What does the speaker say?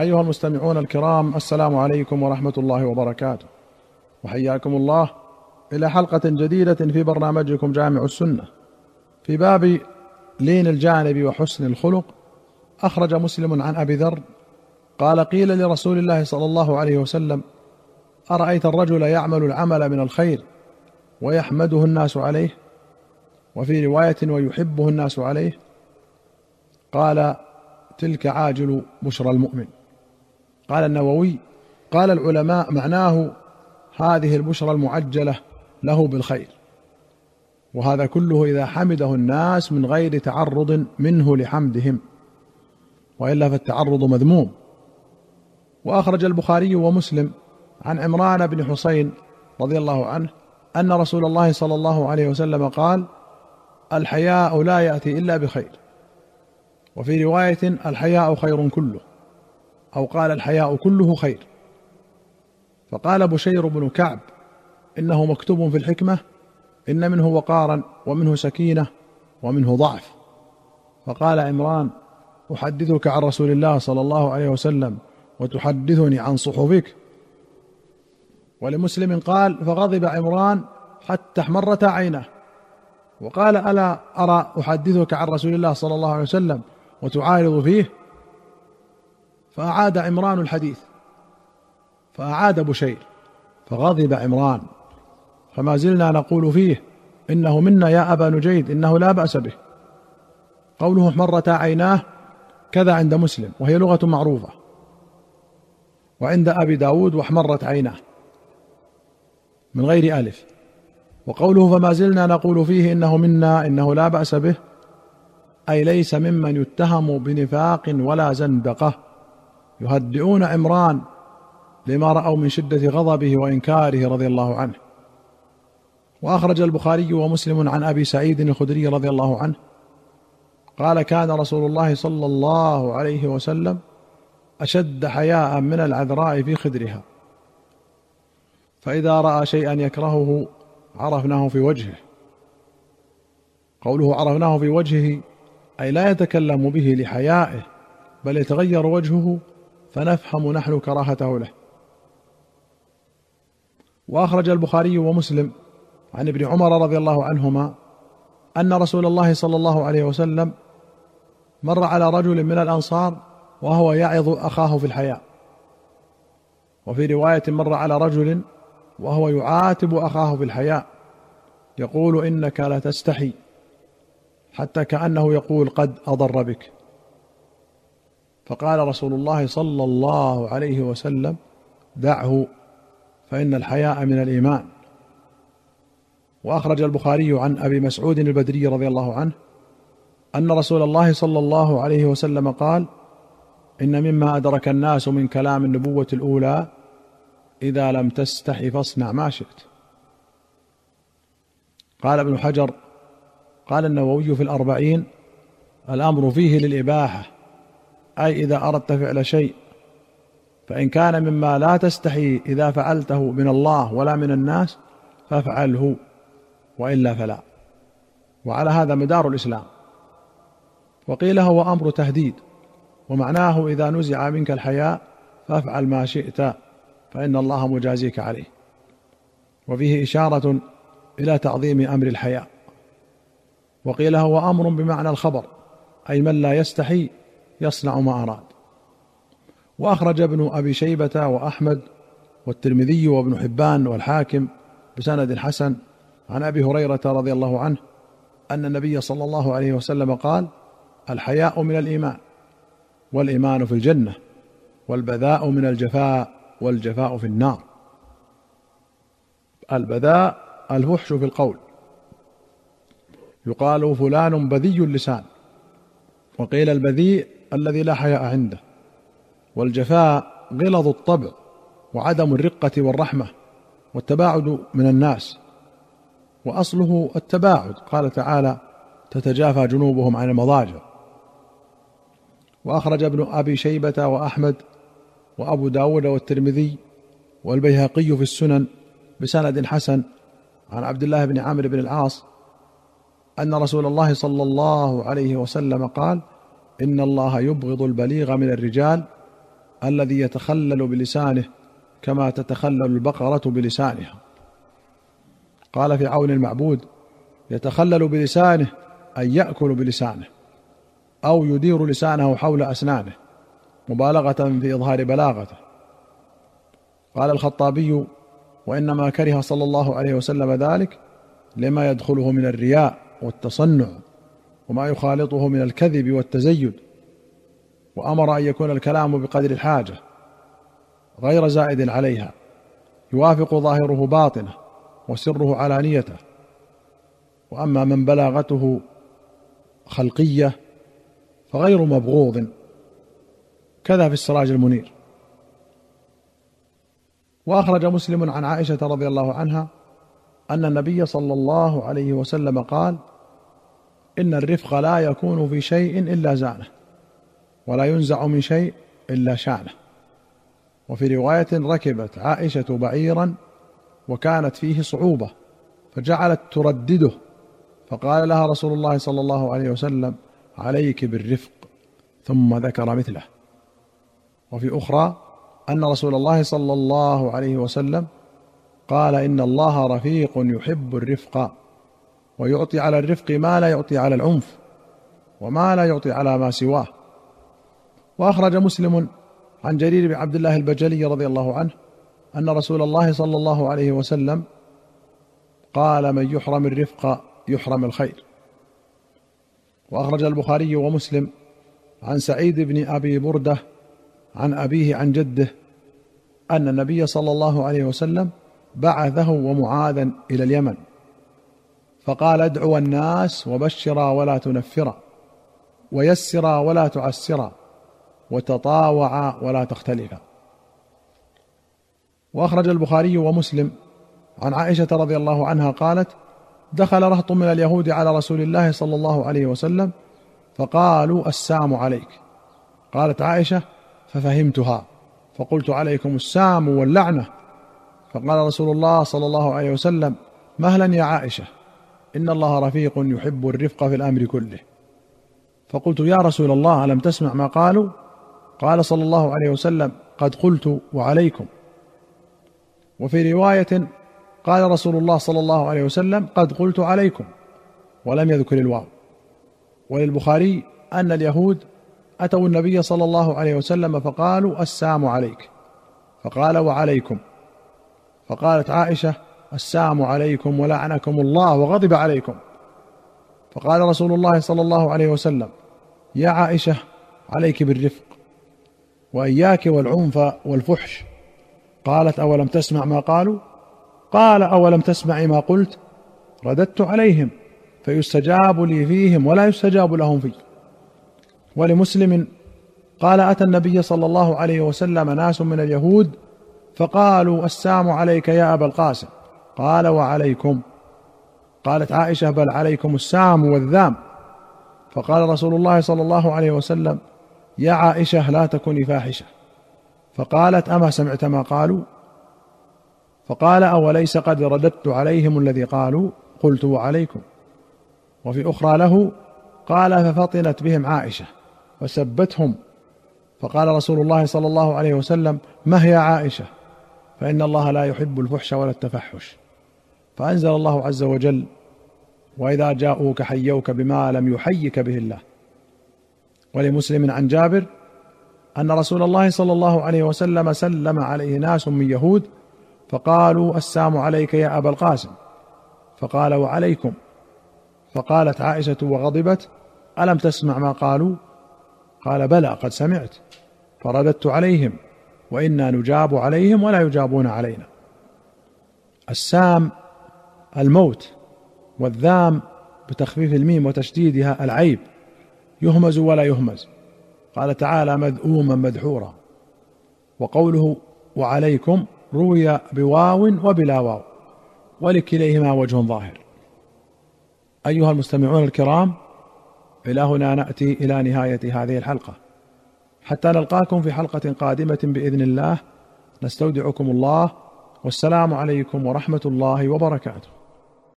أيها المستمعون الكرام السلام عليكم ورحمة الله وبركاته. وحياكم الله إلى حلقة جديدة في برنامجكم جامع السنة. في باب لين الجانب وحسن الخلق أخرج مسلم عن أبي ذر قال قيل لرسول الله صلى الله عليه وسلم أرأيت الرجل يعمل العمل من الخير ويحمده الناس عليه؟ وفي رواية ويحبه الناس عليه؟ قال تلك عاجل بشرى المؤمن. قال النووي قال العلماء معناه هذه البشرى المعجلة له بالخير. وهذا كله إذا حمده الناس من غير تعرض منه لحمدهم. وإلا فالتعرض مذموم. وأخرج البخاري ومسلم عن عمران بن حسين رضي الله عنه أن رسول الله صلى الله عليه وسلم قال الحياء لا يأتي إلا بخير. وفي رواية الحياء خير كله. أو قال الحياء كله خير. فقال بشير بن كعب إنه مكتوب في الحكمة إن منه وقارا ومنه سكينة ومنه ضعف. فقال عمران أحدثك عن رسول الله صلى الله عليه وسلم وتحدثني عن صحبك ولمسلم قال فغضب عمران حتى احمرت عيناه. وقال ألا أرى أحدثك عن رسول الله صلى الله عليه وسلم وتعارض فيه؟ فأعاد عمران الحديث فأعاد بشير فغضب عمران. فما زلنا نقول فيه إنه منا يا أبا نجيد إنه لا بأس به. قوله احمرت عيناه كذا عند مسلم وهي لغة معروفة. وعند أبي داود واحمرت عيناه. من غير ألف. وقوله فما زلنا نقول فيه إنه منا إنه لا بأس به أي ليس ممن يتهم بنفاق ولا زندقة. يهدئون عمران لما رأوا من شدة غضبه وإنكاره رضي الله عنه. وأخرج البخاري ومسلم عن أبي سعيد الخدري رضي الله عنه. قال كان رسول الله صلى الله عليه وسلم أشد حياء من العذراء في خدرها. فإذا رأى شيئا يكرهه عرفناه في وجهه. قوله عرفناه في وجهه أي لا يتكلم به لحيائه بل يتغير وجهه فنفهم نحن كراهته له. وأخرج البخاري ومسلم عن ابن عمر رضي الله عنهما أن رسول الله صلى الله عليه وسلم مر على رجل من الأنصار وهو يعظ أخاه في الحياء وفي رواية مر على رجل وهو يعاتب أخاه في الحياء يقول إنك لتستحي حتى كأنه يقول قد أضر بك. فقال رسول الله صلى الله عليه وسلم دعه فإن الحياء من الإيمان. وأخرج البخاري عن أبي مسعود البدري رضي الله عنه أن رسول الله صلى الله عليه وسلم قال إن مما أدرك الناس من كلام النبوة الأولى إذا لم تستح فاصنع ما شئت. قال ابن حجر قال النووي في الأربعين الأمر فيه للإباحة أي إذا أردت فعل شيء فإن كان مما لا تستحي إذا فعلته من الله ولا من الناس فافعله وإلا فلا. وعلى هذا مدار الإسلام. وقيل هو أمر تهديد ومعناه إذا نزع منك الحياء فافعل ما شئت فإن الله مجازيك عليه. وفيه إشارة إلى تعظيم أمر الحياء. وقيل هو أمر بمعنى الخبر أي من لا يستحي يصنع ما أراد. وأخرج ابن أبي شيبة وأحمد والترمذي وابن حبان والحاكم بسند حسن عن أبي هريرة رضي الله عنه أن النبي صلى الله عليه وسلم قال الحياء من الإيمان والإيمان في الجنة والبذاء من الجفاء والجفاء في النار. البذاء الفحش في القول. يقال فلان بذي اللسان. وقيل البذيء الذي لا حياء عنده والجفاء غلظ الطبع وعدم الرقة والرحمة والتباعد من الناس وأصله التباعد. قال تعالى تتجافى جنوبهم عن المضاجع. وأخرج ابن أبي شيبة وأحمد وأبو داود والترمذي والبيهقي في السنن بسند حسن عن عبد الله بن عامر بن العاص أن رسول الله صلى الله عليه وسلم قال إن الله يبغض البليغ من الرجال الذي يتخلل بلسانه كما تتخلل البقرة بلسانها. قال في عون المعبود يتخلل بلسانه أن يأكل بلسانه أو يدير لسانه حول أسنانه مبالغة في إظهار بلاغته. قال الخطابي وإنما كره صلى الله عليه وسلم ذلك لما يدخله من الرياء والتصنع. وما يخالطه من الكذب والتزيد وأمر أن يكون الكلام بقدر الحاجة غير زائد عليها يوافق ظاهره باطنه وسره علانيته وأما من بلاغته خلقية فغير مبغوض كذا في السراج المنير. وأخرج مسلم عن عائشة رضي الله عنها أن النبي صلى الله عليه وسلم قال إن الرفق لا يكون في شيء إلا زانه ولا ينزع من شيء إلا شانه. وفي رواية ركبت عائشة بعيرا وكانت فيه صعوبة فجعلت تردده فقال لها رسول الله صلى الله عليه وسلم عليك بالرفق. ثم ذكر مثله. وفي أخرى أن رسول الله صلى الله عليه وسلم قال إن الله رفيق يحب الرفق. ويعطي على الرفق ما لا يعطي على العنف وما لا يعطي على ما سواه. وأخرج مسلم عن جرير بن عبد الله البجلي رضي الله عنه أن رسول الله صلى الله عليه وسلم قال من يحرم الرفق يحرم الخير. وأخرج البخاري ومسلم عن سعيد بن أبي بردة عن أبيه عن جده أن النبي صلى الله عليه وسلم بعثه ومعاذا إلى اليمن. فقال ادعوا الناس وبشرا ولا تنفرا ويسرا ولا تعسرا وتطاوعا ولا تختلفا وأخرج البخاري ومسلم عن عائشة رضي الله عنها قالت دخل رهط من اليهود على رسول الله صلى الله عليه وسلم فقالوا السام عليك. قالت عائشة ففهمتها. فقلت عليكم السام واللعنة. فقال رسول الله صلى الله عليه وسلم مهلا يا عائشة. إن الله رفيق يحب الرفق في الأمر كله. فقلت يا رسول الله ألم تسمع ما قالوا؟ قال صلى الله عليه وسلم قد قلت وعليكم. وفي رواية قال رسول الله صلى الله عليه وسلم قد قلت عليكم ولم يذكر الواو. وللبخاري أن اليهود أتوا النبي صلى الله عليه وسلم فقالوا السام عليك. فقال وعليكم. فقالت عائشة السام عليكم ولعنكم الله وغضب عليكم. فقال رسول الله صلى الله عليه وسلم يا عائشة عليك بالرفق وإياك والعنف والفحش. قالت أولم تسمع ما قالوا؟ قال أولم تسمع ما قلت؟ رددت عليهم فيستجاب لي فيهم ولا يستجاب لهم في. ولمسلم قال أتى النبي صلى الله عليه وسلم ناس من اليهود فقالوا السام عليك يا أبا القاسم. قال وعليكم. قالت عائشة بل عليكم السام والذام. فقال رسول الله صلى الله عليه وسلم يا عائشة لا تكوني فاحشة. فقالت أما سمعت ما قالوا؟ فقال أوليس قد رددت عليهم الذي قالوا؟ قلت وعليكم. وفي أخرى له قال ففطنت بهم عائشة وسبتهم. فقال رسول الله صلى الله عليه وسلم ما هي عائشة؟ فإن الله لا يحب الفحش ولا التفحش. فأنزل الله عز وجل وإذا جاءوك حيوك بما لم يحيك به الله. ولمسلم عن جابر أن رسول الله صلى الله عليه وسلم سلم عليه ناس من يهود فقالوا السام عليك يا أبا القاسم. فقال وعليكم. فقالت عائشة وغضبت ألم تسمع ما قالوا؟ قال بلى قد سمعت فرددت عليهم وإنا نجاب عليهم ولا يجابون علينا. السام الموت والذام بتخفيف الميم وتشديدها العيب. يهمز ولا يهمز. قال تعالى مذءوما مدحورا. وقوله وعليكم روي بواو وبلا واو. ولكليهما وجه ظاهر. أيها المستمعون الكرام إلى هنا نأتي إلى نهاية هذه الحلقة. حتى نلقاكم في حلقة قادمة بإذن الله نستودعكم الله والسلام عليكم ورحمة الله وبركاته.